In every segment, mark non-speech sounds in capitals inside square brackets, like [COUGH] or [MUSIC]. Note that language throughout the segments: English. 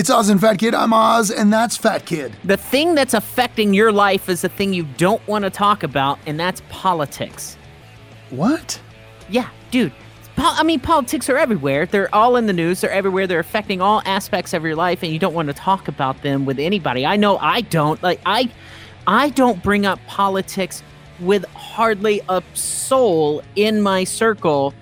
It's Oz and Fat Kid. I'm Oz, and that's Fat Kid. The thing that's affecting your life is the thing you don't want to talk about, and that's politics. What? Yeah, dude. Po- I mean, politics are everywhere. They're all in the news. They're everywhere. They're affecting all aspects of your life, and you don't want to talk about them with anybody. I know I don't. Like I, I don't bring up politics with hardly a soul in my circle.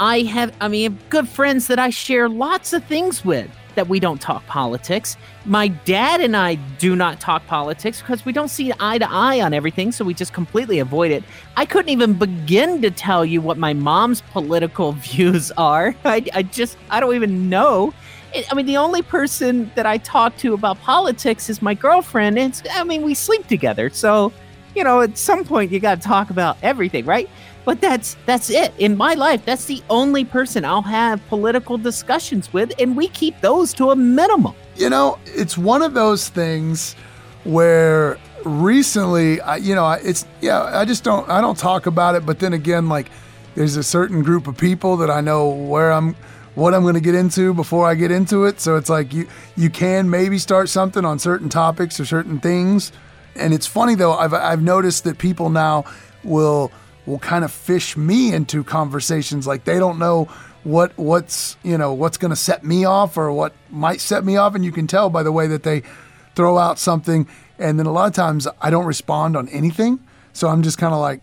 I have, I mean, good friends that I share lots of things with that we don't talk politics. My dad and I do not talk politics because we don't see eye to eye on everything, so we just completely avoid it. I couldn't even begin to tell you what my mom's political [LAUGHS] views are. I, I just, I don't even know. I mean, the only person that I talk to about politics is my girlfriend. And I mean, we sleep together. So, you know, at some point you got to talk about everything, right? But that's that's it. In my life, that's the only person I'll have political discussions with, and we keep those to a minimum. You know, it's one of those things where recently, I, you know, it's yeah, I just don't I don't talk about it. But then again, like there's a certain group of people that I know where I'm what I'm going to get into before I get into it. So it's like you you can maybe start something on certain topics or certain things. And it's funny though, I've I've noticed that people now will will kind of fish me into conversations. Like they don't know what what's you know what's going to set me off or what might set me off. And you can tell by the way that they throw out something. And then a lot of times I don't respond on anything. So I'm just kind of like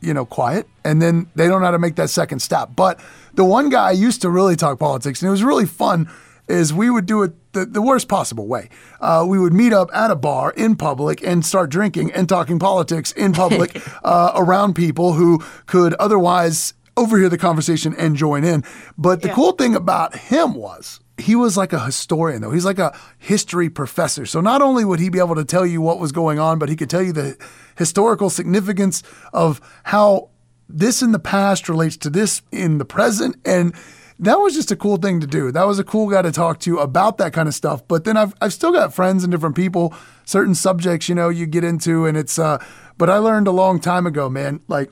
you know quiet. And then they don't know how to make that second step. But the one guy I used to really talk politics and it was really fun is we would do it the, the worst possible way. Uh, we would meet up at a bar in public and start drinking and talking politics in public [LAUGHS] uh, around people who could otherwise overhear the conversation and join in. But the yeah. cool thing about him was he was like a historian, though. He's like a history professor. So not only would he be able to tell you what was going on, but he could tell you the historical significance of how this in the past relates to this in the present. And that was just a cool thing to do. That was a cool guy to talk to about that kind of stuff. But then I've I've still got friends and different people, certain subjects, you know, you get into, and it's. uh But I learned a long time ago, man, like.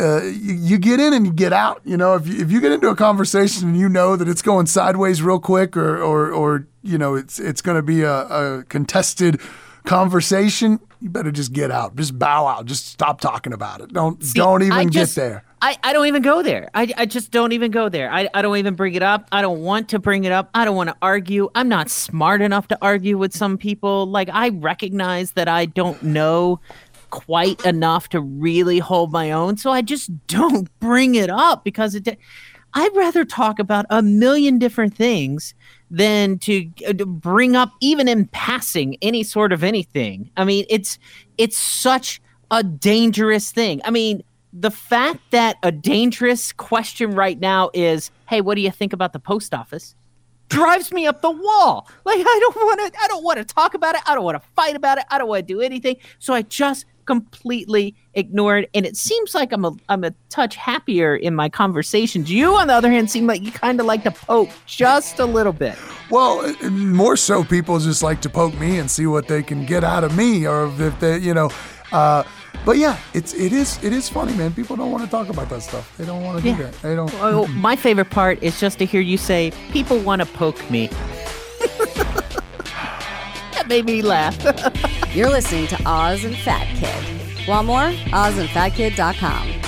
Uh, you, you, get in and you get out. You know, if you, if you get into a conversation and you know that it's going sideways real quick, or or, or you know it's it's going to be a, a contested conversation, you better just get out. Just bow out. Just stop talking about it. Don't See, don't even just, get there. I, I don't even go there. I, I just don't even go there. I, I don't even bring it up. I don't want to bring it up. I don't want to argue. I'm not smart enough to argue with some people. Like, I recognize that I don't know quite enough to really hold my own. So I just don't bring it up because it. I'd rather talk about a million different things than to, uh, to bring up even in passing any sort of anything. I mean, it's it's such a dangerous thing. I mean, the fact that a dangerous question right now is, "Hey, what do you think about the post office?" drives me up the wall. Like I don't want to I don't want to talk about it. I don't want to fight about it. I don't want to do anything. So I just completely ignore it and it seems like I'm a I'm a touch happier in my conversations. You on the other hand seem like you kind of like to poke just a little bit. Well, more so people just like to poke me and see what they can get out of me or if they, you know, uh but yeah, it's it is it is funny, man. People don't want to talk about that stuff. They don't want to yeah. do that. They don't. Well, my favorite part is just to hear you say, "People want to poke me." [LAUGHS] that made me laugh. [LAUGHS] You're listening to Oz and Fat Kid. Want more? OzandFatKid.com.